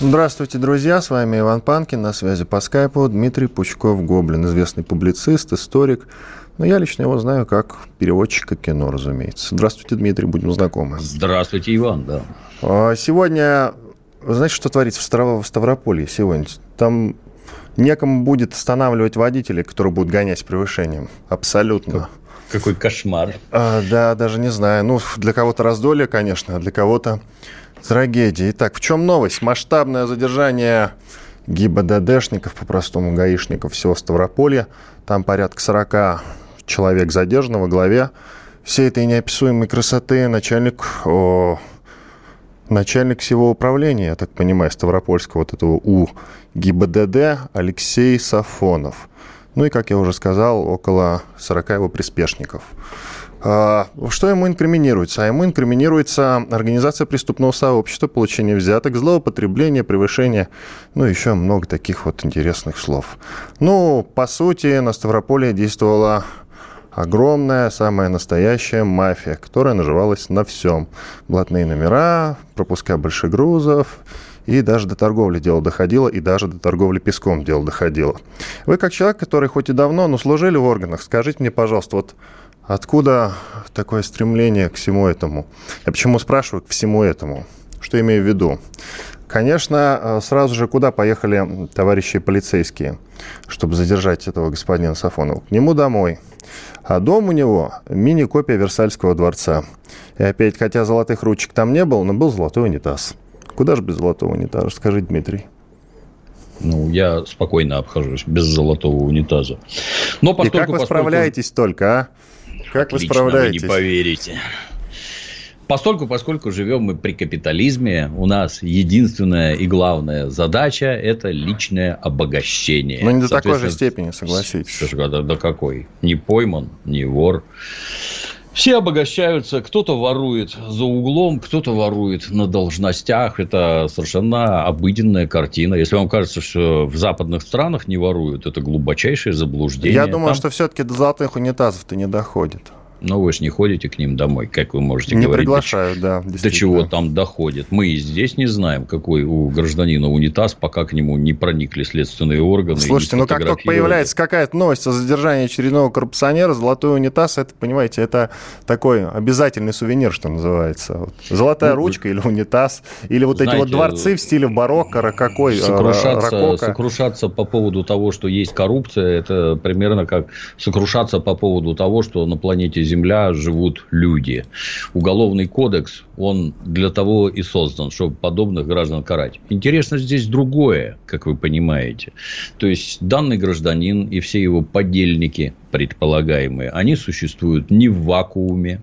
Здравствуйте, друзья! С вами Иван Панкин. На связи по скайпу Дмитрий Пучков-Гоблин, известный публицист, историк. Но я лично его знаю как переводчика кино, разумеется. Здравствуйте, Дмитрий, будем знакомы. Здравствуйте, Иван, да. А, сегодня, знаете, что творится в Ставрополье сегодня? Там некому будет останавливать водителей, которые будут гонять с превышением. Абсолютно. Какой кошмар. А, да, даже не знаю. Ну, для кого-то раздолье, конечно, а для кого-то трагедия. Итак, в чем новость? Масштабное задержание ГИБДДшников, по-простому гаишников всего Ставрополья. Там порядка 40 человек задержано во главе всей этой неописуемой красоты начальник, о, начальник всего управления, я так понимаю, Ставропольского вот этого У ГИБДД Алексей Сафонов. Ну и, как я уже сказал, около 40 его приспешников. А, что ему инкриминируется? А ему инкриминируется организация преступного сообщества, получение взяток, злоупотребление, превышение, ну, еще много таких вот интересных слов. Ну, по сути, на Ставрополье действовала огромная, самая настоящая мафия, которая наживалась на всем. Блатные номера, пропуска больших грузов, и даже до торговли дело доходило, и даже до торговли песком дело доходило. Вы как человек, который хоть и давно, но служили в органах, скажите мне, пожалуйста, вот откуда такое стремление к всему этому? Я почему спрашиваю к всему этому? Что имею в виду? Конечно, э, сразу же куда поехали товарищи полицейские, чтобы задержать этого господина Сафонова? К нему домой. А дом у него мини-копия Версальского дворца. И опять, хотя золотых ручек там не было, но был золотой унитаз. Куда же без золотого унитаза? Скажи, Дмитрий. Ну, я спокойно обхожусь без золотого унитаза. Но И как вы поскольку... справляетесь только, а? Как Отлично, вы справляетесь? Вы не поверите. Постольку, поскольку живем мы при капитализме, у нас единственная и главная задача – это личное обогащение. Но ну, не до такой же степени, согласитесь. До какой? Не пойман, не вор. Все обогащаются, кто-то ворует за углом, кто-то ворует на должностях. Это совершенно обыденная картина. Если вам кажется, что в западных странах не воруют, это глубочайшее заблуждение. Я думаю, Там... что все-таки до золотых унитазов-то не доходит. Но вы же не ходите к ним домой, как вы можете не говорить. Не приглашают, да. До чего там доходит. Мы и здесь не знаем, какой у гражданина унитаз, пока к нему не проникли следственные органы. Слушайте, ну как только появляется какая-то новость о задержании очередного коррупционера, золотой унитаз, это, понимаете, это такой обязательный сувенир, что называется. Вот. Золотая ну, ручка или унитаз, или вот знаете, эти вот дворцы в стиле барокко, рококой, э, сокрушаться, рококо. сокрушаться по поводу того, что есть коррупция, это примерно как сокрушаться по поводу того, что на планете Земля живут люди. Уголовный кодекс, он для того и создан, чтобы подобных граждан карать. Интересно здесь другое, как вы понимаете. То есть, данный гражданин и все его подельники, предполагаемые, они существуют не в вакууме.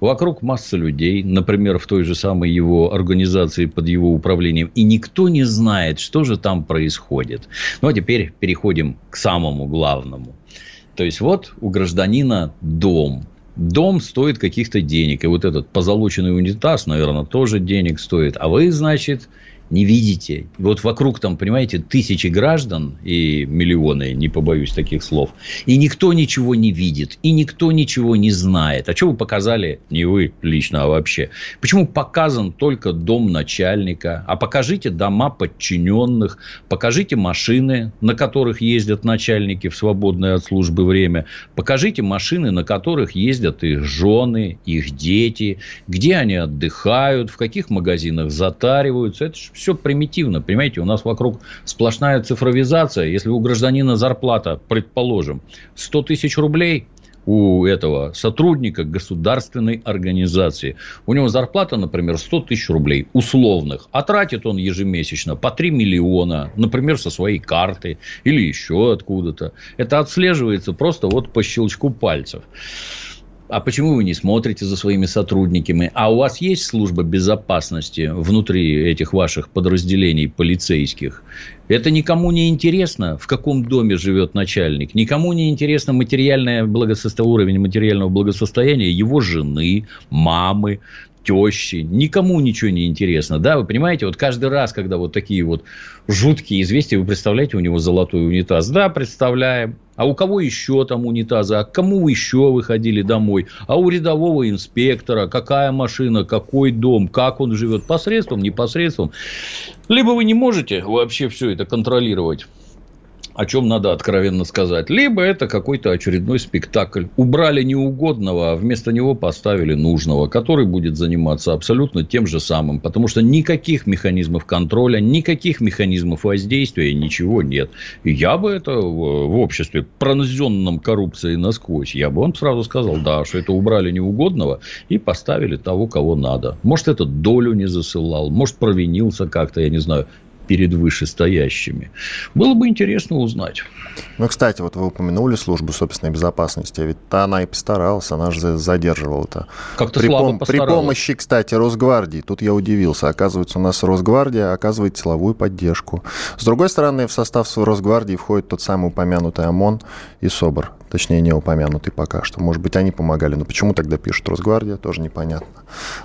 Вокруг масса людей, например, в той же самой его организации под его управлением, и никто не знает, что же там происходит. Ну, а теперь переходим к самому главному. То есть, вот у гражданина дом – дом стоит каких-то денег. И вот этот позолоченный унитаз, наверное, тоже денег стоит. А вы, значит, не видите. Вот вокруг там, понимаете, тысячи граждан и миллионы, не побоюсь таких слов. И никто ничего не видит, и никто ничего не знает. А что вы показали? Не вы лично, а вообще. Почему показан только дом начальника? А покажите дома подчиненных, покажите машины, на которых ездят начальники в свободное от службы время. Покажите машины, на которых ездят их жены, их дети, где они отдыхают, в каких магазинах затариваются. Это же все примитивно. Понимаете, у нас вокруг сплошная цифровизация. Если у гражданина зарплата, предположим, 100 тысяч рублей, у этого сотрудника государственной организации. У него зарплата, например, 100 тысяч рублей условных, а тратит он ежемесячно по 3 миллиона, например, со своей карты или еще откуда-то. Это отслеживается просто вот по щелчку пальцев. А почему вы не смотрите за своими сотрудниками? А у вас есть служба безопасности внутри этих ваших подразделений полицейских? Это никому не интересно, в каком доме живет начальник. Никому не интересно материальное благосостояние, уровень материального благосостояния его жены, мамы, тещи, никому ничего не интересно, да, вы понимаете, вот каждый раз, когда вот такие вот жуткие известия, вы представляете, у него золотой унитаз, да, представляем, а у кого еще там унитазы, а к кому еще выходили домой, а у рядового инспектора, какая машина, какой дом, как он живет, посредством, непосредством, либо вы не можете вообще все это контролировать, о чем надо откровенно сказать. Либо это какой-то очередной спектакль. Убрали неугодного, а вместо него поставили нужного, который будет заниматься абсолютно тем же самым. Потому что никаких механизмов контроля, никаких механизмов воздействия, ничего нет. Я бы это в обществе, пронзенном коррупцией насквозь, я бы вам сразу сказал, да, что это убрали неугодного и поставили того, кого надо. Может, этот долю не засылал, может, провинился как-то, я не знаю перед вышестоящими. Было бы интересно узнать. Ну, кстати, вот вы упомянули службу собственной безопасности, ведь она и постаралась, она же задерживала это. Как-то при, слабо пом- при помощи, кстати, Росгвардии. Тут я удивился. Оказывается, у нас Росгвардия оказывает силовую поддержку. С другой стороны, в состав Росгвардии входит тот самый упомянутый ОМОН и СОБР. Точнее, не упомянутый пока что. Может быть, они помогали. Но почему тогда пишут Росгвардия, тоже непонятно.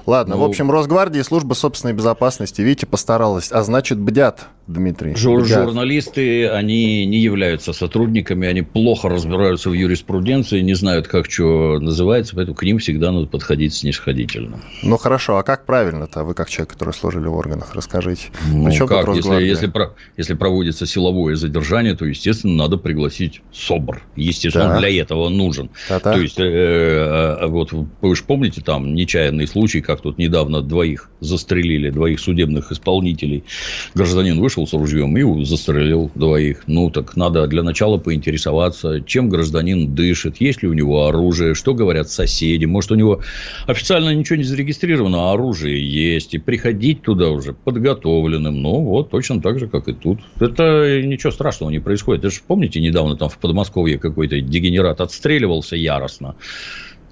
Ладно, ну, в общем, Росгвардия и служба собственной безопасности, видите, постаралась. А значит, бдят, Дмитрий. Жур-. Журналисты, они не являются сотрудниками, они плохо разбираются в юриспруденции, не знают, как что называется, поэтому к ним всегда надо подходить снисходительно. Ну, хорошо, а как правильно-то? Вы как человек, который служили в органах, расскажите. Ну, как, если, если, если проводится силовое задержание, то, естественно, надо пригласить СОБР. Естественно, да. для этого нужен. Та-та. То есть, э, э, вот вы же помните там нечаянный случай, как тут недавно двоих застрелили, двоих судебных исполнителей. Гражданин вышел с ружьем и застрелил двоих. Ну, так надо для начала поинтересоваться, чем гражданин дышит, есть ли у него оружие, что говорят соседи. Может, у него официально ничего не зарегистрировано, а оружие есть. И приходить туда уже подготовленным. Ну, вот, точно так же, как и тут. Это ничего страшного не происходит. Это же помните, недавно там в Подмосковье какой-то дегенерат отстреливался яростно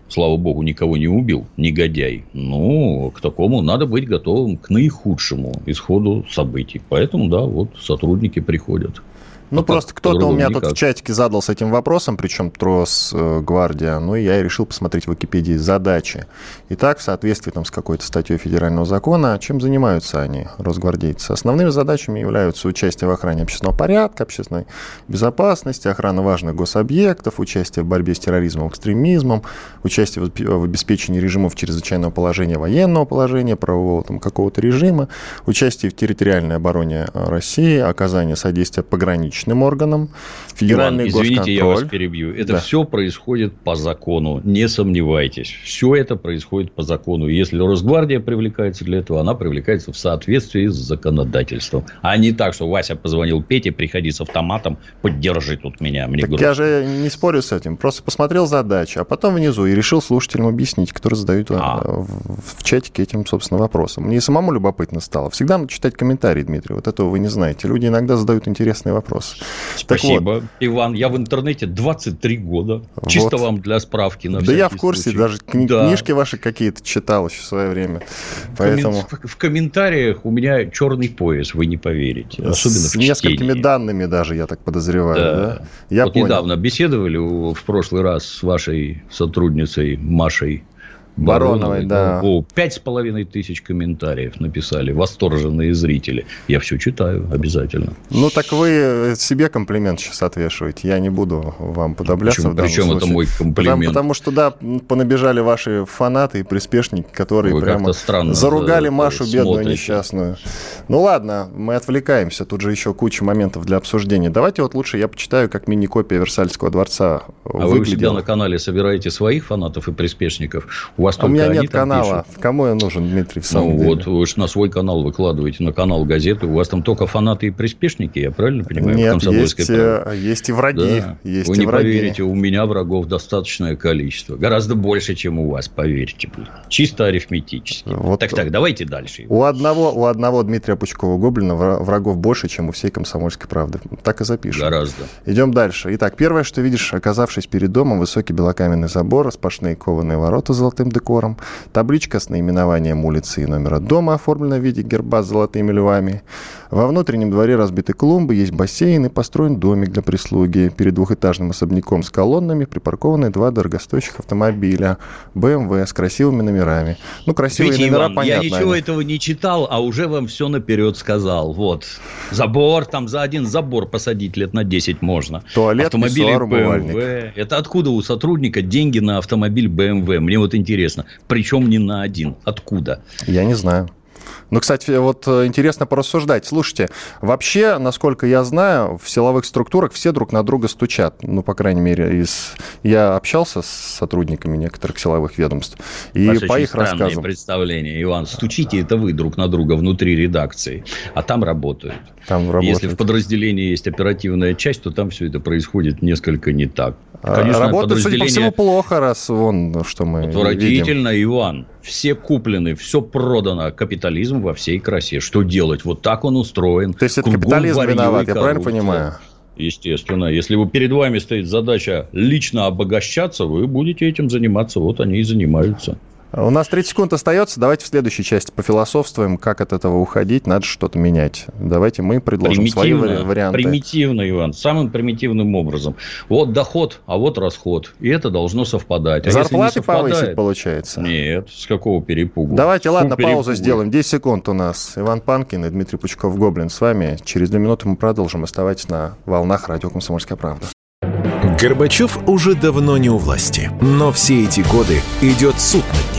слава богу, никого не убил, негодяй. Ну, к такому надо быть готовым к наихудшему исходу событий. Поэтому, да, вот сотрудники приходят. Ну, а просто кто-то у меня никак. тут в чатике задал с этим вопросом, причем Трос, э, Гвардия, ну, и я и решил посмотреть в Википедии задачи. Итак, в соответствии там, с какой-то статьей федерального закона, чем занимаются они, росгвардейцы? Основными задачами являются участие в охране общественного порядка, общественной безопасности, охрана важных гособъектов, участие в борьбе с терроризмом, экстремизмом, участие в обеспечении режимов чрезвычайного положения, военного положения, правового там, какого-то режима, участие в территориальной обороне России, оказание содействия пограничным пограничным органам, федеральный Иван, извините, госконтроль. я вас перебью. Это да. все происходит по закону, не сомневайтесь. Все это происходит по закону. Если Росгвардия привлекается для этого, она привлекается в соответствии с законодательством. А не так, что Вася позвонил Пете, приходи с автоматом, поддержи тут меня. Мне так я же не спорю с этим. Просто посмотрел задачу, а потом внизу и решил слушателям объяснить, которые задают а. в, в чатике этим, собственно, вопросом. Мне самому любопытно стало. Всегда надо читать комментарии, Дмитрий. Вот этого вы не знаете. Люди иногда задают интересные вопросы. Спасибо, вот. Иван. Я в интернете 23 года. Вот. Чисто вам для справки. На да я в курсе, случай. даже кни- да. книжки ваши какие-то читал еще в свое время. Поэтому... В, в комментариях у меня черный пояс, вы не поверите. Особенно С в несколькими данными даже, я так подозреваю. Да. Да? Я вот понял. недавно беседовали в прошлый раз с вашей сотрудницей Машей Бароновой, да. О, пять с половиной тысяч комментариев написали восторженные зрители. Я все читаю обязательно. Ну, так вы себе комплимент сейчас отвешиваете. Я не буду вам подобляться Почему? в данном Причем случае. это мой комплимент? Потому, потому что, да, понабежали ваши фанаты и приспешники, которые вы прямо заругали за, Машу смотрите. бедную несчастную. Ну, ладно, мы отвлекаемся. Тут же еще куча моментов для обсуждения. Давайте вот лучше я почитаю, как мини-копия Версальского дворца а выглядела. вы у себя на канале собираете своих фанатов и приспешников? У вас а у меня нет канала. Пишут. Кому я нужен, Дмитрий, в самом ну, деле? вот вы же на свой канал выкладываете, на канал газеты. У вас там только фанаты и приспешники, я правильно понимаю? Нет, есть, э, есть и враги. Да. Есть вы и не враги. поверите, у меня врагов достаточное количество. Гораздо больше, чем у вас, поверьте. Чисто арифметически. Вот так, так, давайте дальше. У одного, у одного Дмитрия Пучкова Гоблина врагов больше, чем у всей комсомольской правды. Так и запишем. Гораздо. Идем дальше. Итак, первое, что видишь, оказавшись перед домом, высокий белокаменный забор, распашные кованые ворота с золотым декором, табличка с наименованием улицы и номера дома, оформлена в виде герба с золотыми львами. Во внутреннем дворе разбиты клумбы, есть бассейн и построен домик для прислуги. Перед двухэтажным особняком с колоннами припаркованы два дорогостоящих автомобиля. BMW с красивыми номерами. Ну, красивые Видите, номера, Иван, понятно. Я ничего этого не читал, а уже вам все наперед сказал. Вот. Забор, там за один забор посадить лет на 10 можно. Туалет, Автомобили писсуар, BMW. Это откуда у сотрудника деньги на автомобиль BMW? Мне вот интересно. Причем не на один. Откуда? Я не знаю. Ну, кстати, вот э, интересно порассуждать. Слушайте, вообще, насколько я знаю, в силовых структурах все друг на друга стучат. Ну, по крайней мере, из... я общался с сотрудниками некоторых силовых ведомств. И Ваше по их рассказам... представление, Иван. Стучите это вы друг на друга внутри редакции, а там работают. Там работают. Если в подразделении есть оперативная часть, то там все это происходит несколько не так. А, Конечно, Работает, подразделение... судя по всему, плохо, раз вон, что мы Отвратительно, видим. Иван. Все куплены, все продано. Капитализм во всей красе. Что делать? Вот так он устроен. То есть, это капитализм виноват, я правильно понимаю? Естественно. Если вы, перед вами стоит задача лично обогащаться, вы будете этим заниматься. Вот они и занимаются. У нас 30 секунд остается. Давайте в следующей части пофилософствуем, как от этого уходить. Надо что-то менять. Давайте мы предложим свои варианты. Примитивно, Иван. Самым примитивным образом. Вот доход, а вот расход. И это должно совпадать. А Зарплаты совпадает, повысить получается? Нет. С какого перепугу? Давайте, ладно, перепугу? паузу сделаем. 10 секунд у нас. Иван Панкин и Дмитрий Пучков-Гоблин с вами. Через две минуты мы продолжим. Оставайтесь на волнах радио «Комсомольская правда». Горбачев уже давно не у власти, но все эти годы идет суд над ним.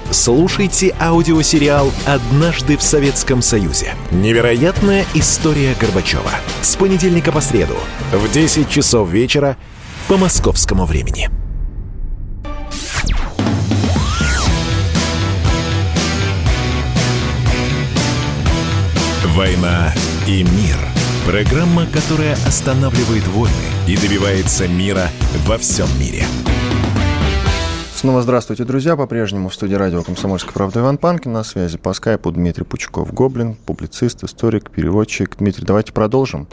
Слушайте аудиосериал «Однажды в Советском Союзе». Невероятная история Горбачева. С понедельника по среду в 10 часов вечера по московскому времени. «Война и мир» – программа, которая останавливает войны и добивается мира во всем мире – Снова здравствуйте, друзья. По-прежнему в студии радио «Комсомольская правда» Иван Панкин. На связи по скайпу Дмитрий Пучков, Гоблин, публицист, историк, переводчик. Дмитрий, давайте продолжим.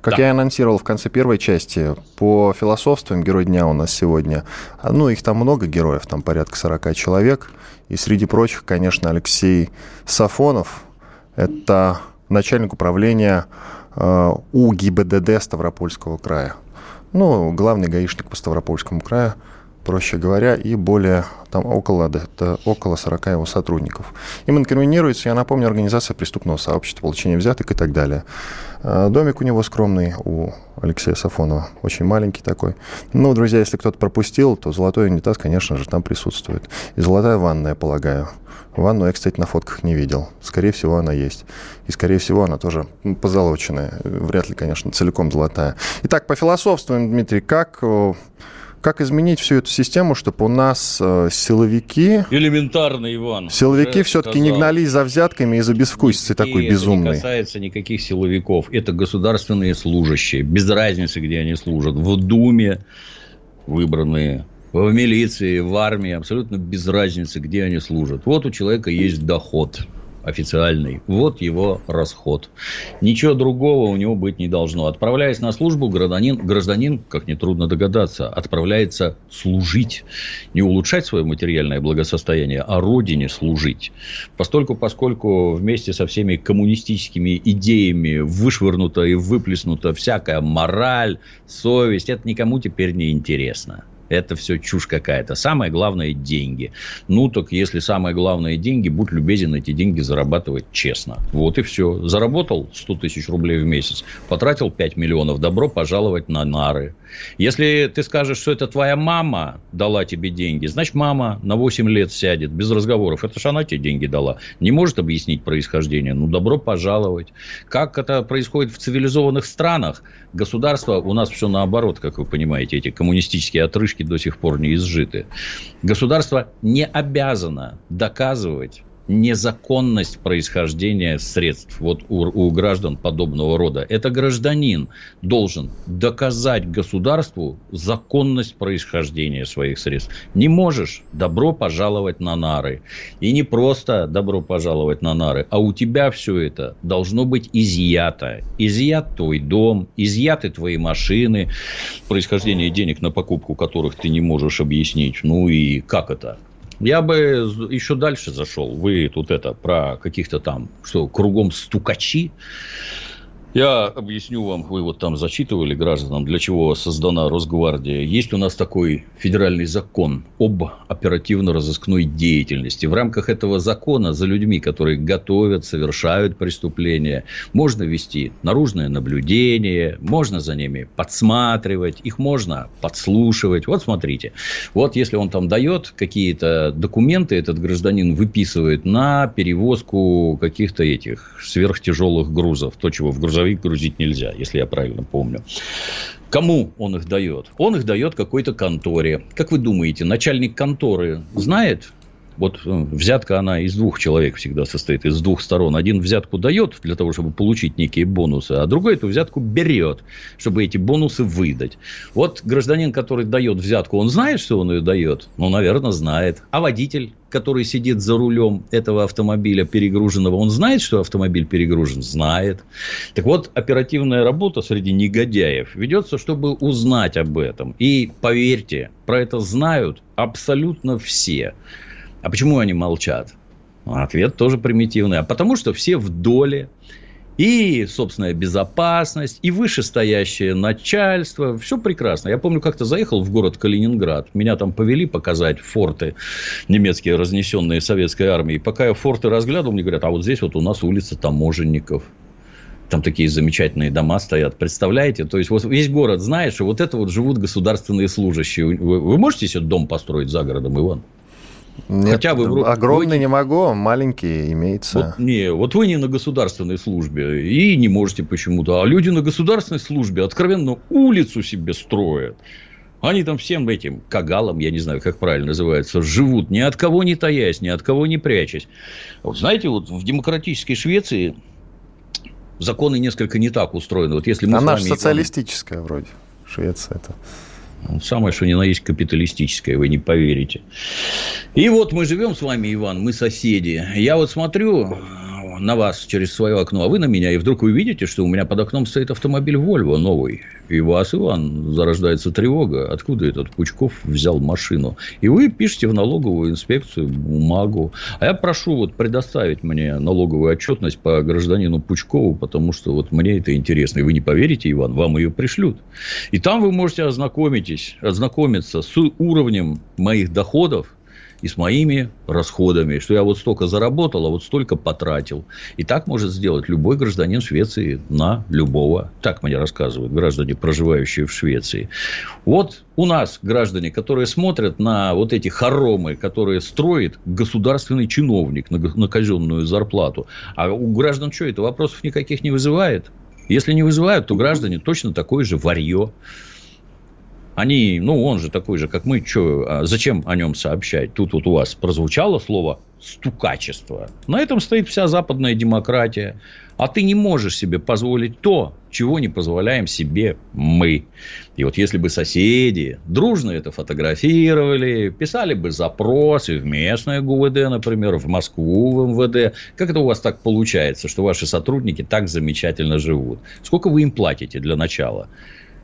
Как да. я анонсировал в конце первой части, по философствам герой дня у нас сегодня, ну, их там много героев, там порядка 40 человек. И среди прочих, конечно, Алексей Сафонов. Это начальник управления э, УГИБДД Ставропольского края. Ну, главный гаишник по Ставропольскому краю – проще говоря, и более, там, около, это около 40 его сотрудников. Им инкриминируется, я напомню, организация преступного сообщества, получение взяток и так далее. А, домик у него скромный, у Алексея Сафонова, очень маленький такой. Ну, друзья, если кто-то пропустил, то золотой унитаз, конечно же, там присутствует. И золотая ванна, я полагаю. Ванну я, кстати, на фотках не видел. Скорее всего, она есть. И, скорее всего, она тоже позолоченная. Вряд ли, конечно, целиком золотая. Итак, по философству, Дмитрий, как как изменить всю эту систему, чтобы у нас э, силовики... Элементарно, Иван. Силовики все-таки не гнались за взятками и за безвкусицей такой безумной. Это не касается никаких силовиков. Это государственные служащие. Без разницы, где они служат. В Думе выбранные, в милиции, в армии. Абсолютно без разницы, где они служат. Вот у человека есть доход официальный. Вот его расход. Ничего другого у него быть не должно. Отправляясь на службу, гражданин, гражданин как нетрудно догадаться, отправляется служить. Не улучшать свое материальное благосостояние, а родине служить. Постольку, поскольку вместе со всеми коммунистическими идеями вышвырнута и выплеснута всякая мораль, совесть, это никому теперь не интересно. Это все чушь какая-то. Самое главное – деньги. Ну, так если самое главное – деньги, будь любезен эти деньги зарабатывать честно. Вот и все. Заработал 100 тысяч рублей в месяц, потратил 5 миллионов, добро пожаловать на нары. Если ты скажешь, что это твоя мама дала тебе деньги, значит, мама на 8 лет сядет без разговоров. Это же она тебе деньги дала. Не может объяснить происхождение. Ну, добро пожаловать. Как это происходит в цивилизованных странах? Государство, у нас все наоборот, как вы понимаете, эти коммунистические отрыжки шишки до сих пор не изжиты. Государство не обязано доказывать незаконность происхождения средств вот у, у граждан подобного рода. Это гражданин должен доказать государству законность происхождения своих средств. Не можешь – добро пожаловать на нары. И не просто добро пожаловать на нары, а у тебя все это должно быть изъято. Изъят твой дом, изъяты твои машины, происхождение денег на покупку которых ты не можешь объяснить. Ну и как это? Я бы еще дальше зашел. Вы тут это про каких-то там, что кругом стукачи. Я объясню вам, вы вот там зачитывали гражданам, для чего создана Росгвардия. Есть у нас такой федеральный закон об оперативно-розыскной деятельности. В рамках этого закона за людьми, которые готовят, совершают преступления, можно вести наружное наблюдение, можно за ними подсматривать, их можно подслушивать. Вот смотрите, вот если он там дает какие-то документы, этот гражданин выписывает на перевозку каких-то этих сверхтяжелых грузов, то, чего в грузовых грузовик грузить нельзя, если я правильно помню. Кому он их дает? Он их дает какой-то конторе. Как вы думаете, начальник конторы знает, вот э, взятка, она из двух человек всегда состоит, из двух сторон. Один взятку дает для того, чтобы получить некие бонусы, а другой эту взятку берет, чтобы эти бонусы выдать. Вот гражданин, который дает взятку, он знает, что он ее дает? Ну, наверное, знает. А водитель, который сидит за рулем этого автомобиля перегруженного, он знает, что автомобиль перегружен? Знает. Так вот, оперативная работа среди негодяев ведется, чтобы узнать об этом. И поверьте, про это знают абсолютно все. А почему они молчат? Ответ тоже примитивный. А потому что все в доле. И собственная безопасность, и вышестоящее начальство. Все прекрасно. Я помню, как-то заехал в город Калининград. Меня там повели показать форты немецкие, разнесенные советской армией. Пока я форты разглядывал, мне говорят, а вот здесь вот у нас улица таможенников. Там такие замечательные дома стоят. Представляете? То есть, вот весь город знает, что вот это вот живут государственные служащие. Вы можете себе дом построить за городом, Иван? Нет, Хотя вы огромный вы... не могу, маленький имеется. Вот, не, вот вы не на государственной службе и не можете почему-то, а люди на государственной службе откровенно улицу себе строят. Они там всем этим кагалам, я не знаю, как правильно называется, живут, ни от кого не таясь, ни от кого не прячась. Вот знаете, вот в демократической Швеции законы несколько не так устроены. Вот если мы Она же социалистическая вроде, Швеция это. Самое, что ни на есть капиталистическое, вы не поверите. И вот мы живем с вами, Иван, мы соседи. Я вот смотрю, на вас через свое окно, а вы на меня, и вдруг вы видите, что у меня под окном стоит автомобиль Volvo новый. И у вас, Иван, зарождается тревога. Откуда этот Пучков взял машину? И вы пишете в налоговую инспекцию бумагу. А я прошу вот предоставить мне налоговую отчетность по гражданину Пучкову, потому что вот мне это интересно. И вы не поверите, Иван, вам ее пришлют. И там вы можете ознакомитесь, ознакомиться с уровнем моих доходов и с моими расходами, что я вот столько заработал, а вот столько потратил. И так может сделать любой гражданин Швеции на любого. Так мне рассказывают граждане, проживающие в Швеции. Вот у нас граждане, которые смотрят на вот эти хоромы, которые строит государственный чиновник на, на казенную зарплату. А у граждан что, это вопросов никаких не вызывает? Если не вызывают, то граждане точно такое же варье. Они, ну, он же такой же, как мы, чё, а зачем о нем сообщать? Тут вот у вас прозвучало слово стукачество. На этом стоит вся западная демократия. А ты не можешь себе позволить то, чего не позволяем себе мы. И вот если бы соседи дружно это фотографировали, писали бы запросы в местное ГУВД, например, в Москву, в МВД, как это у вас так получается, что ваши сотрудники так замечательно живут? Сколько вы им платите для начала?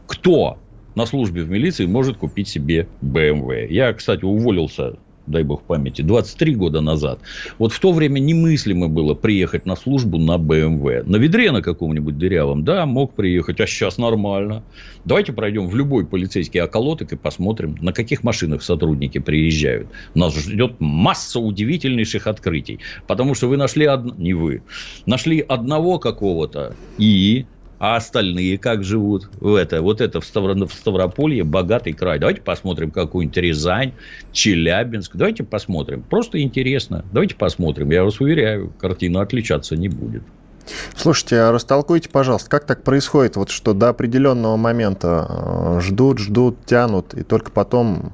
Кто на службе в милиции может купить себе BMW. Я, кстати, уволился дай бог памяти, 23 года назад. Вот в то время немыслимо было приехать на службу на БМВ. На ведре на каком-нибудь дырявом, да, мог приехать, а сейчас нормально. Давайте пройдем в любой полицейский околоток и посмотрим, на каких машинах сотрудники приезжают. Нас ждет масса удивительнейших открытий. Потому что вы нашли, од... не вы, нашли одного какого-то и а остальные как живут? В это, вот это в, Ставро, в Ставрополье богатый край. Давайте посмотрим какую-нибудь Рязань, Челябинск. Давайте посмотрим. Просто интересно. Давайте посмотрим. Я вас уверяю, картина отличаться не будет. Слушайте, а растолкуйте, пожалуйста, как так происходит, вот что до определенного момента э, ждут, ждут, тянут, и только потом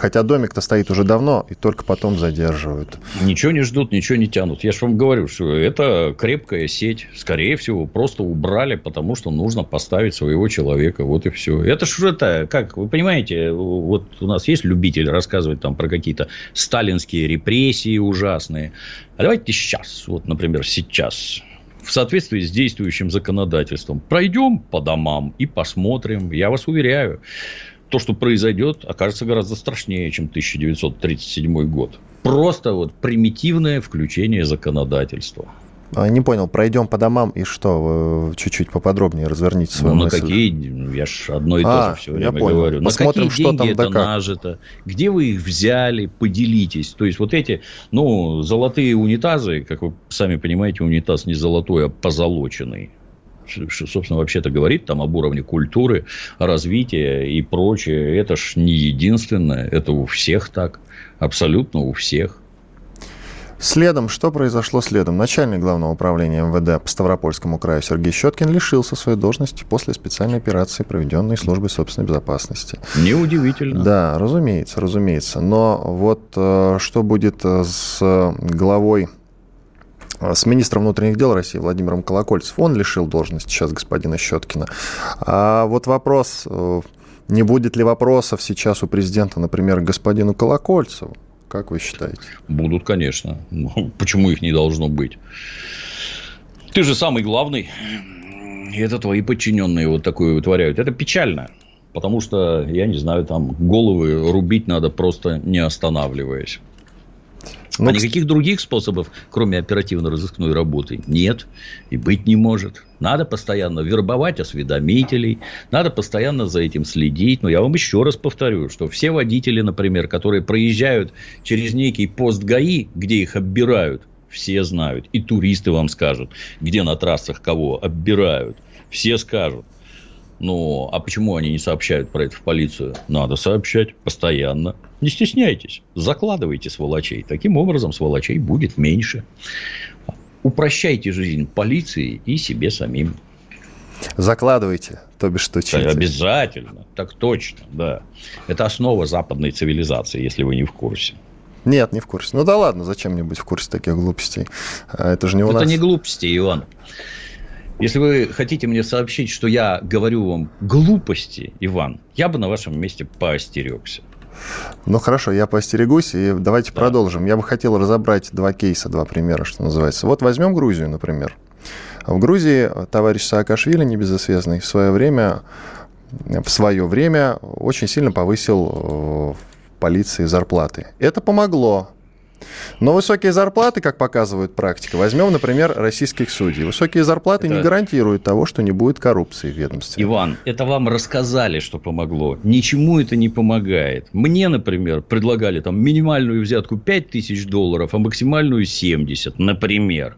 Хотя домик-то стоит уже давно, и только потом задерживают. Ничего не ждут, ничего не тянут. Я же вам говорю, что это крепкая сеть. Скорее всего, просто убрали, потому что нужно поставить своего человека. Вот и все. Это же это, как, вы понимаете, вот у нас есть любитель рассказывать там про какие-то сталинские репрессии ужасные. А давайте сейчас, вот, например, сейчас в соответствии с действующим законодательством. Пройдем по домам и посмотрим. Я вас уверяю, то, что произойдет, окажется гораздо страшнее, чем 1937 год. Просто вот примитивное включение законодательства. А, не понял, пройдем по домам и что? Чуть-чуть поподробнее разверните свою ну, мысль. на какие, я же одно и то а, же все время понял. говорю. Посмотрим, на какие что деньги там это нажито, где вы их взяли, поделитесь. То есть, вот эти, ну, золотые унитазы, как вы сами понимаете, унитаз не золотой, а позолоченный собственно, вообще-то говорит там об уровне культуры, развития и прочее. Это ж не единственное, это у всех так, абсолютно у всех. Следом, что произошло следом? Начальник главного управления МВД по Ставропольскому краю Сергей Щеткин лишился своей должности после специальной операции, проведенной службой собственной безопасности. Неудивительно. Да, разумеется, разумеется. Но вот э, что будет э, с главой с министром внутренних дел России Владимиром Колокольцев. Он лишил должности сейчас господина Щеткина. А вот вопрос, э, не будет ли вопросов сейчас у президента, например, господину Колокольцеву? Как вы считаете? Будут, конечно. Ну, почему их не должно быть? Ты же самый главный. И это твои подчиненные вот такое вытворяют. Это печально. Потому что, я не знаю, там головы рубить надо просто не останавливаясь. Ну, а никаких других способов, кроме оперативно-розыскной работы, нет и быть не может. Надо постоянно вербовать осведомителей, надо постоянно за этим следить. Но я вам еще раз повторю, что все водители, например, которые проезжают через некий пост ГАИ, где их оббирают, все знают. И туристы вам скажут, где на трассах кого оббирают. Все скажут. Ну, а почему они не сообщают про это в полицию? Надо сообщать постоянно. Не стесняйтесь, закладывайте сволочей. Таким образом, сволочей будет меньше. Упрощайте жизнь полиции и себе самим. Закладывайте, то бишь что читайте. Обязательно, так точно, да. Это основа западной цивилизации, если вы не в курсе. Нет, не в курсе. Ну да ладно, зачем мне быть в курсе таких глупостей? А это же не у Это нас. Это не глупости, Иван. Если вы хотите мне сообщить, что я говорю вам глупости, Иван, я бы на вашем месте поостерегся. Ну хорошо, я поостерегусь, и давайте да. продолжим. Я бы хотел разобрать два кейса, два примера, что называется. Вот возьмем Грузию, например. В Грузии товарищ Саакашвили, небезызвестный, в свое время, в свое время очень сильно повысил э, в полиции зарплаты. Это помогло но высокие зарплаты, как показывает практика, возьмем, например, российских судей. Высокие зарплаты это... не гарантируют того, что не будет коррупции в ведомстве. Иван, это вам рассказали, что помогло. Ничему это не помогает. Мне, например, предлагали там минимальную взятку 5 тысяч долларов, а максимальную 70, например.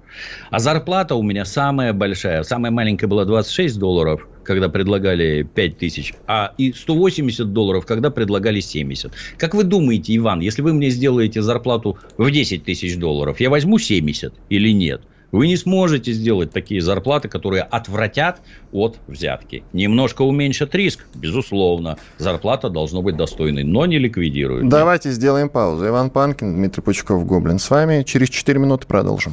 А зарплата у меня самая большая. Самая маленькая была 26 долларов, когда предлагали 5 тысяч, а и 180 долларов, когда предлагали 70. Как вы думаете, Иван, если вы мне сделаете зарплату в 10 тысяч долларов, я возьму 70 или нет? Вы не сможете сделать такие зарплаты, которые отвратят от взятки. Немножко уменьшат риск, безусловно. Зарплата должна быть достойной, но не ликвидирует. Давайте сделаем паузу. Иван Панкин, Дмитрий Пучков, Гоблин. С вами через 4 минуты продолжим.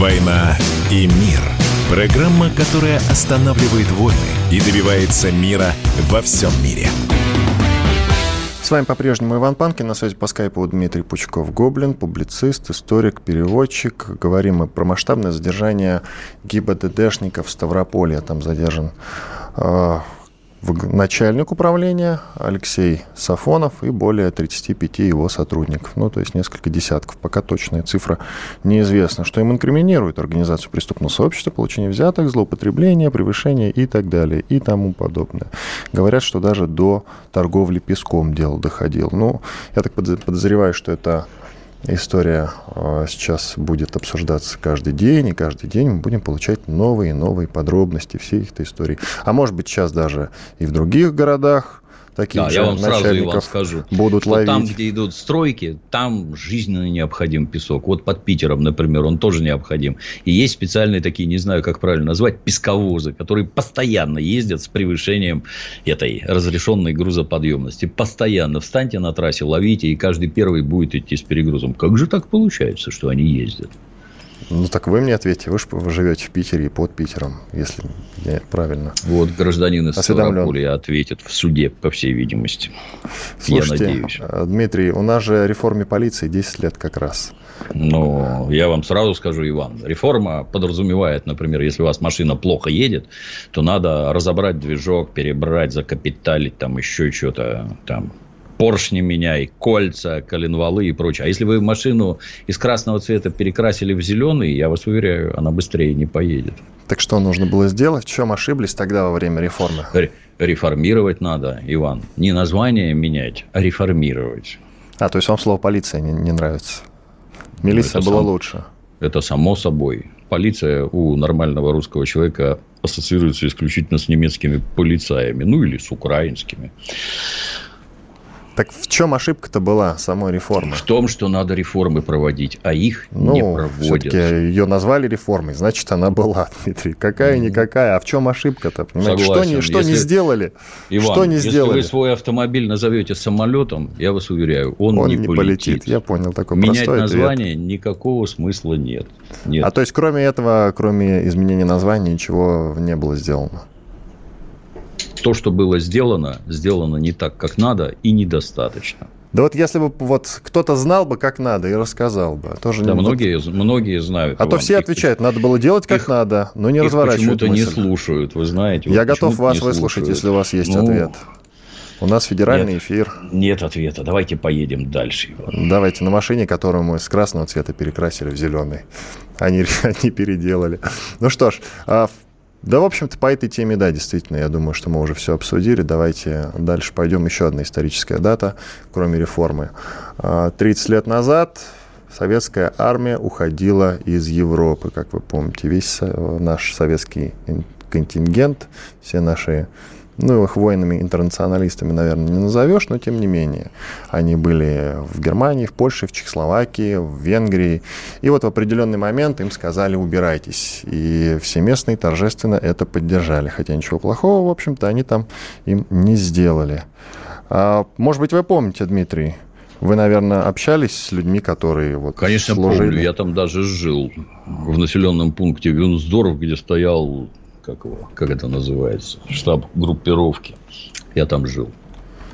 «Война и мир». Программа, которая останавливает войны и добивается мира во всем мире. С вами по-прежнему Иван Панкин, на связи по скайпу Дмитрий Пучков-Гоблин, публицист, историк, переводчик. Говорим мы про масштабное задержание ГИБДДшников в Ставрополье. Там задержан э, начальник управления Алексей Сафонов и более 35 его сотрудников. Ну, то есть несколько десятков. Пока точная цифра неизвестна. Что им инкриминирует организацию преступного сообщества, получение взяток, злоупотребление, превышение и так далее, и тому подобное. Говорят, что даже до торговли песком дело доходило. Ну, я так подозреваю, что это история а, сейчас будет обсуждаться каждый день, и каждый день мы будем получать новые и новые подробности всей этой истории. А может быть, сейчас даже и в других городах таких да, же я вам сразу, Иван, скажу, будут ловить. Там, где идут стройки, там жизненно необходим песок. Вот под Питером, например, он тоже необходим. И есть специальные такие, не знаю, как правильно назвать, песковозы, которые постоянно ездят с превышением этой разрешенной грузоподъемности. Постоянно встаньте на трассе, ловите, и каждый первый будет идти с перегрузом. Как же так получается, что они ездят? Ну, так вы мне ответьте. Вы же живете в Питере и под Питером, если я правильно Вот гражданин из Ставрополя ответит в суде, по всей видимости. Слушайте, я надеюсь. Э, Дмитрий, у нас же реформе полиции 10 лет как раз. Ну, я вам сразу скажу, Иван, реформа подразумевает, например, если у вас машина плохо едет, то надо разобрать движок, перебрать, закапиталить, там еще что-то, там, поршни меняй, кольца, коленвалы и прочее. А если вы машину из красного цвета перекрасили в зеленый, я вас уверяю, она быстрее не поедет. Так что нужно было сделать? В чем ошиблись тогда во время реформы? Реформировать надо, Иван. Не название менять, а реформировать. А, то есть вам слово полиция не, не нравится? Милиция была сам... лучше. Это само собой. Полиция у нормального русского человека ассоциируется исключительно с немецкими полицаями, ну или с украинскими. Так в чем ошибка-то была самой реформы? В том, что надо реформы проводить, а их ну, не проводят. ее назвали реформой, значит, она была, Дмитрий. Какая-никакая. А в чем ошибка-то? Понимаете? Что, не, что если... не сделали? Иван, что не если сделали? вы свой автомобиль назовете самолетом, я вас уверяю, он, он не, не полетит. полетит. Я понял, такой Менять название ответ. никакого смысла нет. нет. А то есть, кроме этого, кроме изменения названия, ничего не было сделано? То, что было сделано, сделано не так, как надо и недостаточно. Да вот если бы вот кто-то знал бы, как надо, и рассказал бы. Тоже да, не многие, многие знают. А то все их, отвечают, надо было делать как их, надо, но не разворачивают почему-то не слушают, вы знаете. Я вот готов вас выслушать, если у вас есть ну, ответ. У нас федеральный нет, эфир. Нет ответа. Давайте поедем дальше. Иван. Давайте на машине, которую мы с красного цвета перекрасили в зеленый. Они, они переделали. Ну что ж, а да, в общем-то, по этой теме, да, действительно, я думаю, что мы уже все обсудили. Давайте дальше пойдем. Еще одна историческая дата, кроме реформы. 30 а, лет назад советская армия уходила из Европы, как вы помните. Весь э, наш советский контингент, все наши ну, их воинами-интернационалистами, наверное, не назовешь, но тем не менее. Они были в Германии, в Польше, в Чехословакии, в Венгрии. И вот в определенный момент им сказали «убирайтесь». И все местные торжественно это поддержали. Хотя ничего плохого, в общем-то, они там им не сделали. А, может быть, вы помните, Дмитрий, вы, наверное, общались с людьми, которые вот Конечно, служили? помню. Я там даже жил в населенном пункте Вюнсдорф, где стоял как его, как это называется, штаб группировки. Я там жил.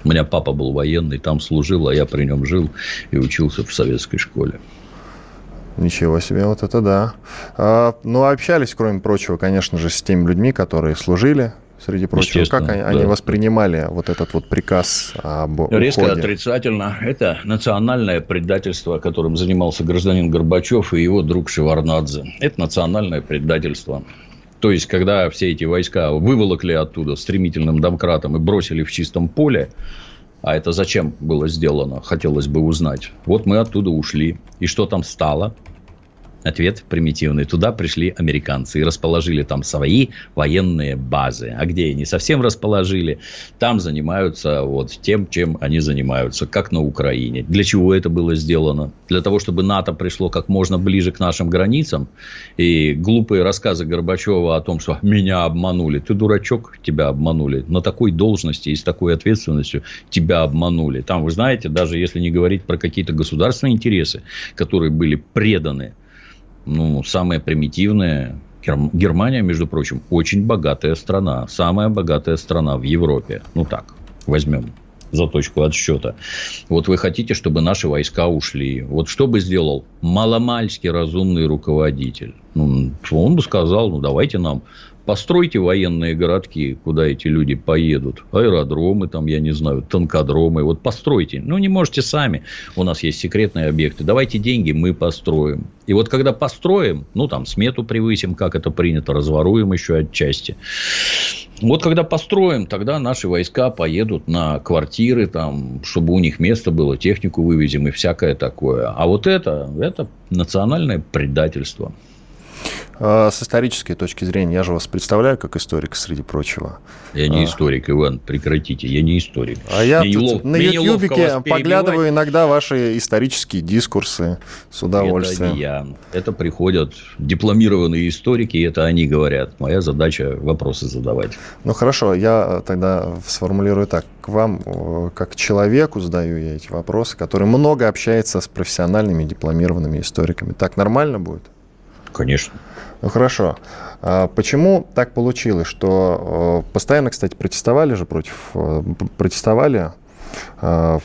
У меня папа был военный, там служил, а я при нем жил и учился в советской школе. Ничего себе, вот это да. А, ну, общались, кроме прочего, конечно же, с теми людьми, которые служили, среди прочего. Как они, да. они воспринимали вот этот вот приказ об Резко уходе? отрицательно. Это национальное предательство, которым занимался гражданин Горбачев и его друг Шеварнадзе. Это национальное предательство. То есть, когда все эти войска выволокли оттуда стремительным домкратом и бросили в чистом поле, а это зачем было сделано, хотелось бы узнать. Вот мы оттуда ушли. И что там стало? Ответ примитивный. Туда пришли американцы и расположили там свои военные базы. А где они совсем расположили, там занимаются вот тем, чем они занимаются, как на Украине. Для чего это было сделано? Для того, чтобы НАТО пришло как можно ближе к нашим границам. И глупые рассказы Горбачева о том, что меня обманули. Ты дурачок, тебя обманули. На такой должности и с такой ответственностью тебя обманули. Там, вы знаете, даже если не говорить про какие-то государственные интересы, которые были преданы ну, самое примитивное. Германия, между прочим, очень богатая страна. Самая богатая страна в Европе. Ну так, возьмем за точку отсчета. Вот вы хотите, чтобы наши войска ушли. Вот что бы сделал маломальски разумный руководитель? Ну, он бы сказал, ну, давайте нам Постройте военные городки, куда эти люди поедут. Аэродромы, там, я не знаю, танкодромы. Вот постройте. Ну, не можете сами. У нас есть секретные объекты. Давайте деньги, мы построим. И вот когда построим, ну, там, смету превысим, как это принято, разворуем еще отчасти. Вот когда построим, тогда наши войска поедут на квартиры, там, чтобы у них место было, технику вывезем и всякое такое. А вот это, это национальное предательство. А, с исторической точки зрения, я же вас представляю как историка, среди прочего. Я не а. историк, Иван, прекратите, я не историк. А я мне тут на Ютьюбике поглядываю иногда ваши исторические дискурсы с удовольствием. Это не я. Это приходят дипломированные историки, это они говорят. Моя задача вопросы задавать. Ну, хорошо, я тогда сформулирую так. К вам, э, как человеку, задаю я эти вопросы, который много общается с профессиональными дипломированными историками. Так нормально будет? Конечно. Ну хорошо. А почему так получилось, что э, постоянно, кстати, протестовали же против, э, протестовали э,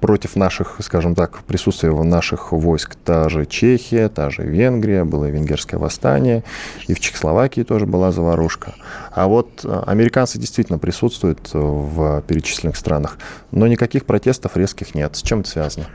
против наших, скажем так, присутствия наших войск. Та же Чехия, та же Венгрия, было венгерское восстание, и в Чехословакии тоже была заварушка. А вот американцы действительно присутствуют в перечисленных странах, но никаких протестов резких нет. С чем это связано?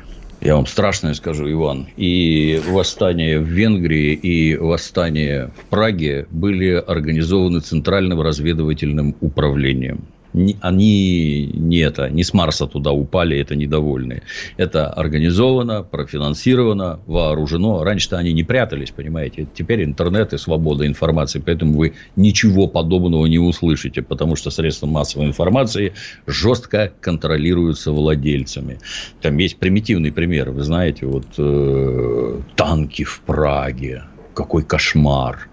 Я вам страшное скажу, Иван. И восстание в Венгрии, и восстание в Праге были организованы Центральным разведывательным управлением они не это, не с Марса туда упали, это недовольные. Это организовано, профинансировано, вооружено. Раньше-то они не прятались, понимаете. Теперь интернет и свобода информации, поэтому вы ничего подобного не услышите, потому что средства массовой информации жестко контролируются владельцами. Там есть примитивный пример, вы знаете, вот э, танки в Праге, какой кошмар.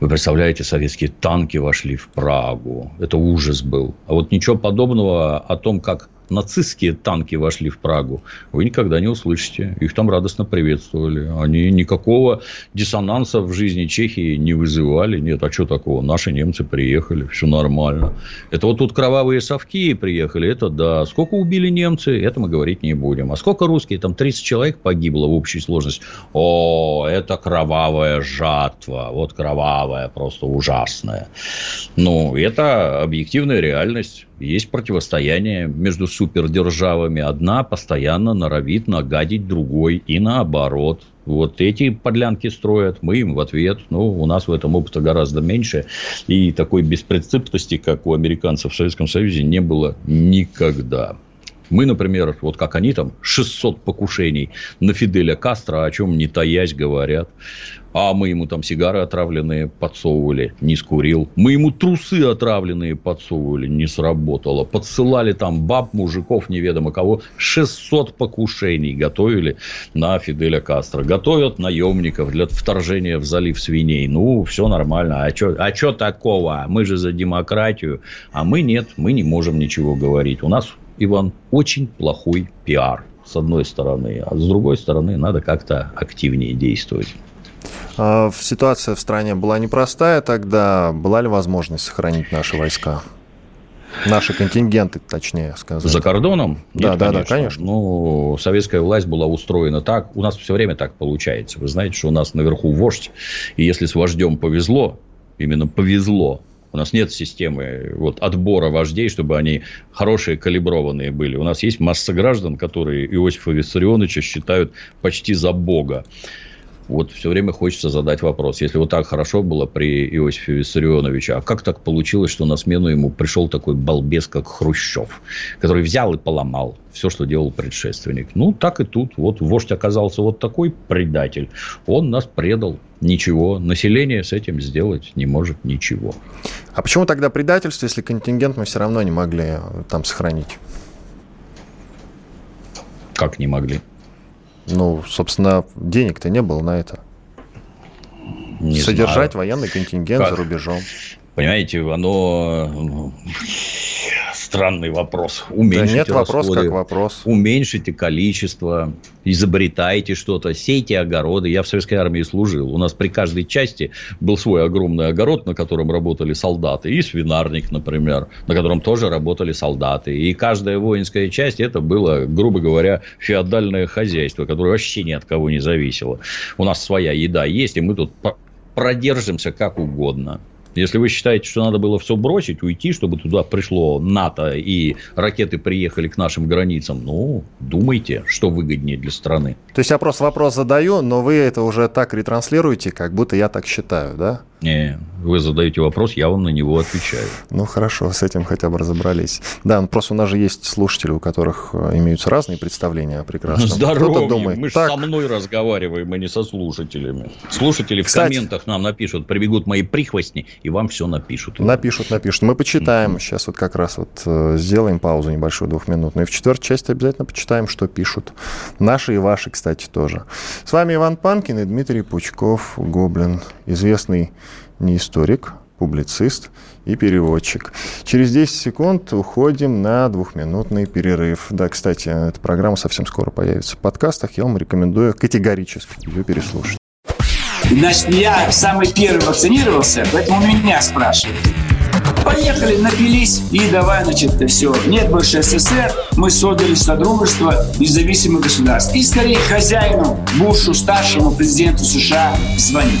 Вы представляете, советские танки вошли в Прагу. Это ужас был. А вот ничего подобного о том, как нацистские танки вошли в Прагу, вы никогда не услышите. Их там радостно приветствовали. Они никакого диссонанса в жизни Чехии не вызывали. Нет, а что такого? Наши немцы приехали, все нормально. Это вот тут кровавые совки приехали, это да. Сколько убили немцы, это мы говорить не будем. А сколько русские? Там 30 человек погибло в общей сложности. О, это кровавая жатва. Вот кровавая, просто ужасная. Ну, это объективная реальность есть противостояние между супердержавами. Одна постоянно норовит нагадить другой и наоборот. Вот эти подлянки строят, мы им в ответ. Ну, у нас в этом опыта гораздо меньше. И такой беспринципности, как у американцев в Советском Союзе, не было никогда. Мы, например, вот как они там, 600 покушений на Фиделя Кастро, о чем не таясь говорят. А мы ему там сигары отравленные подсовывали, не скурил. Мы ему трусы отравленные подсовывали, не сработало. Подсылали там баб, мужиков, неведомо кого. 600 покушений готовили на Фиделя Кастро. Готовят наемников для вторжения в залив свиней. Ну, все нормально. А что а чё такого? Мы же за демократию. А мы нет, мы не можем ничего говорить. У нас, Иван, очень плохой пиар с одной стороны, а с другой стороны надо как-то активнее действовать. А, ситуация в стране была непростая тогда. Была ли возможность сохранить наши войска? Наши контингенты, точнее сказать. За кордоном? Да, Нет, да, конечно. да, конечно. Ну, советская власть была устроена так. У нас все время так получается. Вы знаете, что у нас наверху вождь. И если с вождем повезло, именно повезло, у нас нет системы вот, отбора вождей, чтобы они хорошие, калиброванные были. У нас есть масса граждан, которые Иосифа Виссарионовича считают почти за бога вот все время хочется задать вопрос. Если вот так хорошо было при Иосифе Виссарионовиче, а как так получилось, что на смену ему пришел такой балбес, как Хрущев, который взял и поломал все, что делал предшественник? Ну, так и тут. Вот вождь оказался вот такой предатель. Он нас предал. Ничего. Население с этим сделать не может ничего. А почему тогда предательство, если контингент мы все равно не могли э, там сохранить? Как не могли? Ну, собственно, денег-то не было на это. Не Содержать знаю. военный контингент как? за рубежом. Понимаете, оно странный вопрос. Уменьшите да нет расходы, вопрос как вопрос. Уменьшите количество, изобретайте что-то, сейте огороды. Я в советской армии служил. У нас при каждой части был свой огромный огород, на котором работали солдаты. И свинарник, например, на котором тоже работали солдаты. И каждая воинская часть это было, грубо говоря, феодальное хозяйство, которое вообще ни от кого не зависело. У нас своя еда есть, и мы тут продержимся как угодно. Если вы считаете, что надо было все бросить, уйти, чтобы туда пришло НАТО и ракеты приехали к нашим границам, ну, думайте, что выгоднее для страны. То есть я просто вопрос задаю, но вы это уже так ретранслируете, как будто я так считаю, да? Вы задаете вопрос, я вам на него отвечаю. Ну, хорошо, с этим хотя бы разобрались. Да, ну, просто у нас же есть слушатели, у которых э, имеются разные представления о прекрасном. Здоровье, думает, мы же так... со мной разговариваем, а не со слушателями. Слушатели Кстати, в комментах нам напишут, прибегут мои прихвостни, и вам все напишут. Напишут, напишут. Мы почитаем, mm-hmm. сейчас вот как раз вот э, сделаем паузу небольшую двухминутную, и в четвертой части обязательно почитаем, что пишут. Наши и ваши, кстати, тоже. С вами Иван Панкин и Дмитрий Пучков, Гоблин, известный не историк, публицист и переводчик. Через 10 секунд уходим на двухминутный перерыв. Да, кстати, эта программа совсем скоро появится в подкастах. Я вам рекомендую категорически ее переслушать. Значит, я самый первый вакцинировался, поэтому меня спрашивают. Поехали, напились и давай, значит, все. Нет больше СССР, мы создали Содружество независимых государств. И скорее хозяину, Бушу, старшему президенту США звонить.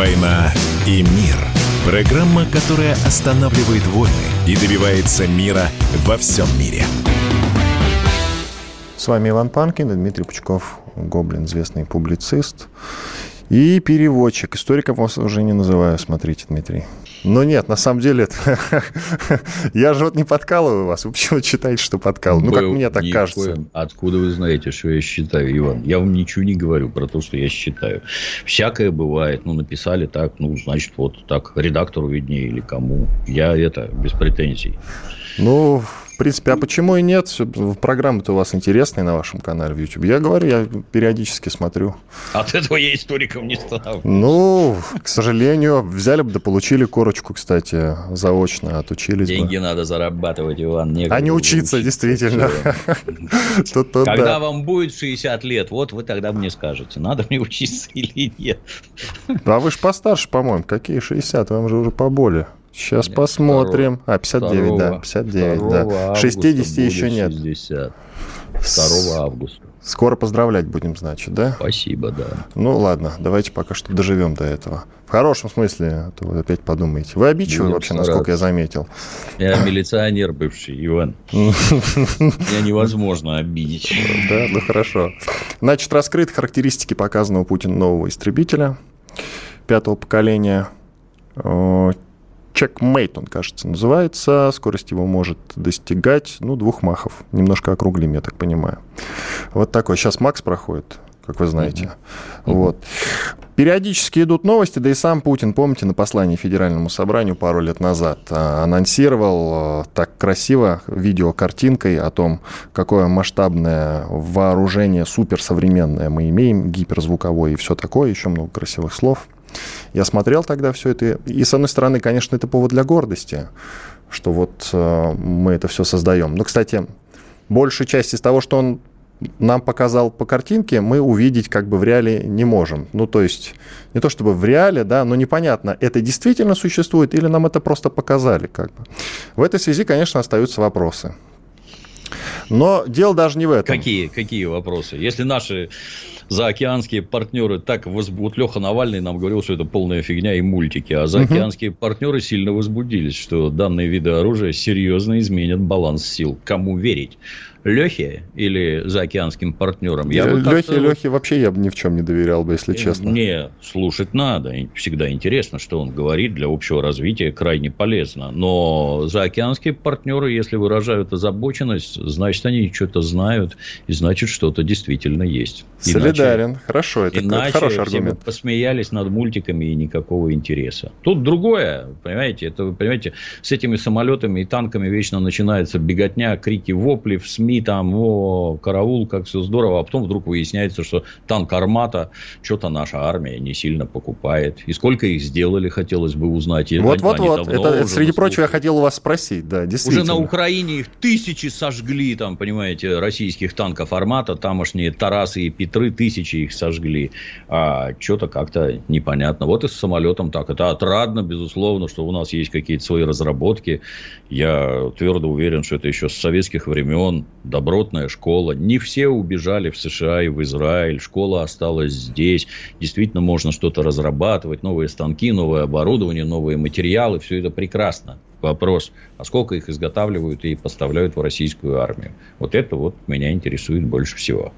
«Война и мир». Программа, которая останавливает войны и добивается мира во всем мире. С вами Иван Панкин и Дмитрий Пучков, Гоблин, известный публицист и переводчик. Историком вас уже не называю, смотрите, Дмитрий. Но нет, на самом деле, я же вот не подкалываю вас. Вы почему считаете, что подкалываю? Ну, как мне так кажется. Откуда вы знаете, что я считаю, Иван? Я вам ничего не говорю про то, что я считаю. Всякое бывает. Ну, написали так, ну, значит, вот так редактору виднее или кому. Я это, без претензий. Ну, принципе, а почему и нет? Программы-то у вас интересные на вашем канале в YouTube. Я говорю, я периодически смотрю. От этого я историком не стал. Ну, к сожалению, взяли бы да получили корочку, кстати, заочно, отучились Деньги бы. надо зарабатывать, Иван. А не учиться, учиться действительно. Когда вам будет 60 лет, вот вы тогда мне скажете, надо мне учиться или нет. А вы же постарше, по-моему. Какие 60? Вам же уже поболее. Сейчас нет, посмотрим. 2, а, 59, 2, да, 59, да. 60 еще нет. 60. 2 августа. Скоро поздравлять будем, значит, да? Спасибо, да. Ну, ладно, давайте пока что доживем до этого. В хорошем смысле, а то вы опять подумаете. Вы обидчивый будем вообще, стараться. насколько я заметил. Я милиционер бывший, Иван. Меня невозможно обидеть. Да, ну хорошо. Значит, раскрыты характеристики показанного Путина нового истребителя пятого поколения Checkmate он, кажется, называется. Скорость его может достигать, ну, двух махов. Немножко округлим, я так понимаю. Вот такой. Сейчас Макс проходит, как вы знаете. Mm-hmm. Вот. Периодически идут новости, да и сам Путин, помните, на послании Федеральному собранию пару лет назад а, анонсировал а, так красиво видеокартинкой о том, какое масштабное вооружение суперсовременное мы имеем, гиперзвуковое и все такое, еще много красивых слов – я смотрел тогда все это, и, с одной стороны, конечно, это повод для гордости, что вот э, мы это все создаем. Но, кстати, большая часть из того, что он нам показал по картинке, мы увидеть как бы в реале не можем. Ну, то есть, не то чтобы в реале, да, но непонятно, это действительно существует или нам это просто показали как бы. В этой связи, конечно, остаются вопросы. Но дело даже не в этом. Какие, какие вопросы? Если наши заокеанские партнеры так возбудились. Вот Леха Навальный нам говорил, что это полная фигня и мультики, а заокеанские угу. партнеры сильно возбудились, что данные виды оружия серьезно изменят баланс сил. Кому верить? Лехе или заокеанским партнерам? Я Лехе, Лехе вообще я бы ни в чем не доверял бы, если честно. Не, слушать надо. Всегда интересно, что он говорит для общего развития, крайне полезно. Но заокеанские партнеры, если выражают озабоченность, значит, они что-то знают, и значит, что-то действительно есть. Солидарность Благодарен. Хорошо, это, Иначе хороший аргумент. Все посмеялись над мультиками и никакого интереса. Тут другое, понимаете, это вы понимаете, с этими самолетами и танками вечно начинается беготня, крики, вопли в СМИ, там, о, караул, как все здорово, а потом вдруг выясняется, что танк Армата что-то наша армия не сильно покупает. И сколько их сделали, хотелось бы узнать. Вот, вот, вот. Это, среди прочего, я хотел у вас спросить, да, действительно. Уже на Украине их тысячи сожгли, там, понимаете, российских танков Армата, тамошние Тарасы и Петры, тысячи их сожгли. А что-то как-то непонятно. Вот и с самолетом так. Это отрадно, безусловно, что у нас есть какие-то свои разработки. Я твердо уверен, что это еще с советских времен. Добротная школа. Не все убежали в США и в Израиль. Школа осталась здесь. Действительно, можно что-то разрабатывать. Новые станки, новое оборудование, новые материалы. Все это прекрасно. Вопрос, а сколько их изготавливают и поставляют в российскую армию? Вот это вот меня интересует больше всего.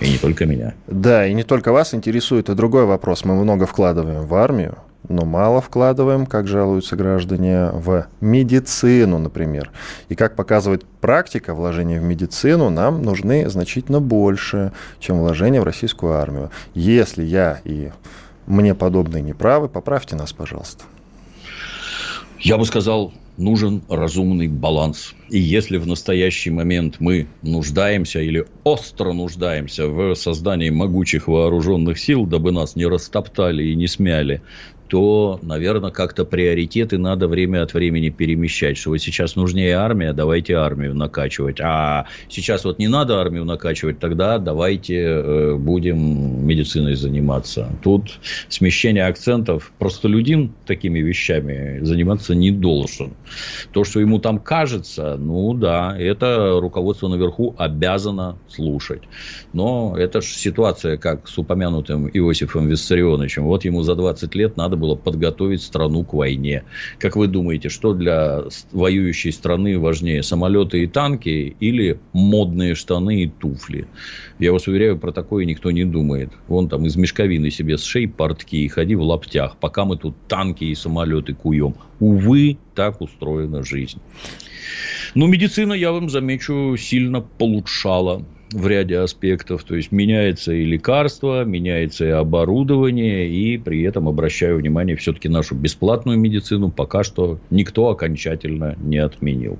И не только меня. Да, и не только вас интересует и другой вопрос. Мы много вкладываем в армию, но мало вкладываем, как жалуются граждане, в медицину, например. И как показывает практика, вложения в медицину нам нужны значительно больше, чем вложения в российскую армию. Если я и мне подобные неправы, поправьте нас, пожалуйста. Я бы сказал, нужен разумный баланс. И если в настоящий момент мы нуждаемся или остро нуждаемся в создании могучих вооруженных сил, дабы нас не растоптали и не смяли, то, наверное, как-то приоритеты надо время от времени перемещать. Что вот сейчас нужнее армия, давайте армию накачивать. А сейчас вот не надо армию накачивать, тогда давайте э, будем медициной заниматься. Тут смещение акцентов. Простолюдин такими вещами заниматься не должен. То, что ему там кажется, ну да, это руководство наверху обязано слушать. Но это же ситуация, как с упомянутым Иосифом Виссарионовичем. Вот ему за 20 лет надо надо было подготовить страну к войне. Как вы думаете, что для воюющей страны важнее, самолеты и танки или модные штаны и туфли? Я вас уверяю, про такое никто не думает. Вон там из мешковины себе сшей портки и ходи в лаптях, пока мы тут танки и самолеты куем. Увы, так устроена жизнь. Но медицина, я вам замечу, сильно получала в ряде аспектов. То есть меняется и лекарство, меняется и оборудование, и при этом обращаю внимание все-таки нашу бесплатную медицину пока что никто окончательно не отменил.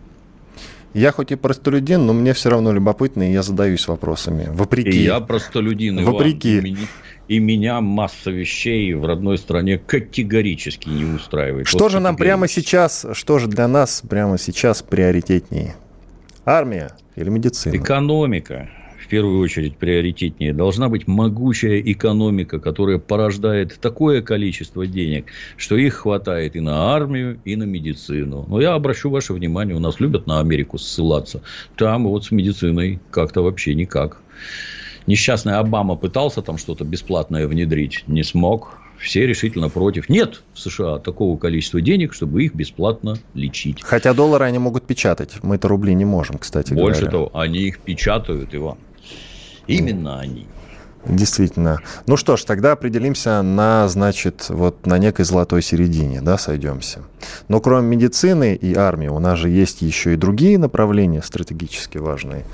Я хоть и простолюдин, но мне все равно любопытно, и я задаюсь вопросами. Вопреки. И я простолюдин, Вопреки. Иван, и меня масса вещей в родной стране категорически не устраивает. Что вот же нам прямо сейчас, что же для нас прямо сейчас приоритетнее? Армия или медицина? Экономика в первую очередь приоритетнее. Должна быть могучая экономика, которая порождает такое количество денег, что их хватает и на армию, и на медицину. Но я обращу ваше внимание, у нас любят на Америку ссылаться. Там вот с медициной как-то вообще никак. Несчастный Обама пытался там что-то бесплатное внедрить, не смог. Все решительно против. Нет в США такого количества денег, чтобы их бесплатно лечить. Хотя доллары они могут печатать. Мы-то рубли не можем, кстати Больше говоря. того, они их печатают, Иван. Именно они. Действительно. Ну что ж, тогда определимся на, значит, вот на некой золотой середине, да, сойдемся. Но кроме медицины и армии у нас же есть еще и другие направления стратегически важные.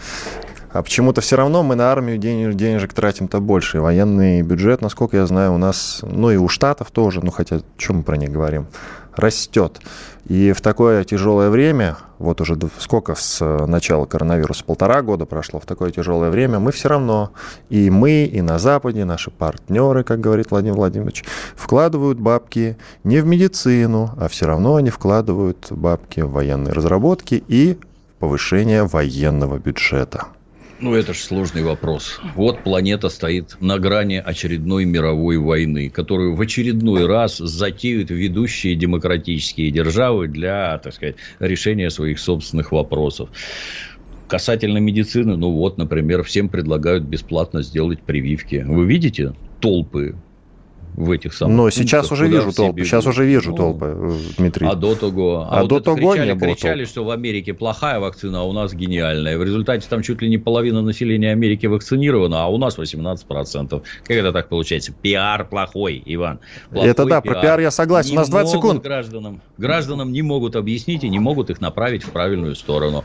А почему-то все равно мы на армию денег, денежек тратим-то больше. И военный бюджет, насколько я знаю, у нас, ну и у штатов тоже, ну хотя, чем мы про них говорим, растет. И в такое тяжелое время, вот уже сколько с начала коронавируса, полтора года прошло, в такое тяжелое время мы все равно, и мы, и на Западе, наши партнеры, как говорит Владимир Владимирович, вкладывают бабки не в медицину, а все равно они вкладывают бабки в военные разработки и повышение военного бюджета. Ну, это же сложный вопрос. Вот планета стоит на грани очередной мировой войны, которую в очередной раз затеют ведущие демократические державы для, так сказать, решения своих собственных вопросов. Касательно медицины, ну вот, например, всем предлагают бесплатно сделать прививки. Вы видите толпы в этих самых Но сейчас уже вижу толпы, сейчас уже вижу ну, толпы, Дмитрий. А до того? А, а вот до того кричали, не было кричали, толп. что в Америке плохая вакцина, а у нас гениальная. В результате там чуть ли не половина населения Америки вакцинирована, а у нас 18%. Как это так получается? Пиар плохой, Иван. Плохой это да, пиар. про пиар я согласен. Не у нас 20 секунд. Гражданам, гражданам не могут объяснить и не могут их направить в правильную сторону.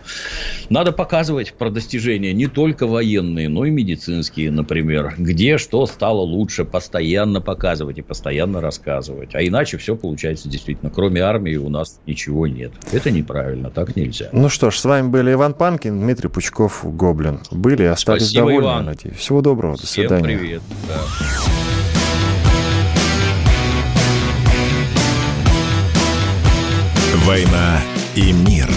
Надо показывать про достижения не только военные, но и медицинские, например. Где что стало лучше, постоянно показывать и постоянно рассказывать. А иначе все получается действительно. Кроме армии у нас ничего нет. Это неправильно, так нельзя. Ну что ж, с вами были Иван Панкин, Дмитрий Пучков, Гоблин. Были и остались Спасибо, довольны, Иван. надеюсь. Всего доброго, до Всем свидания. привет. Да. «Война и мир».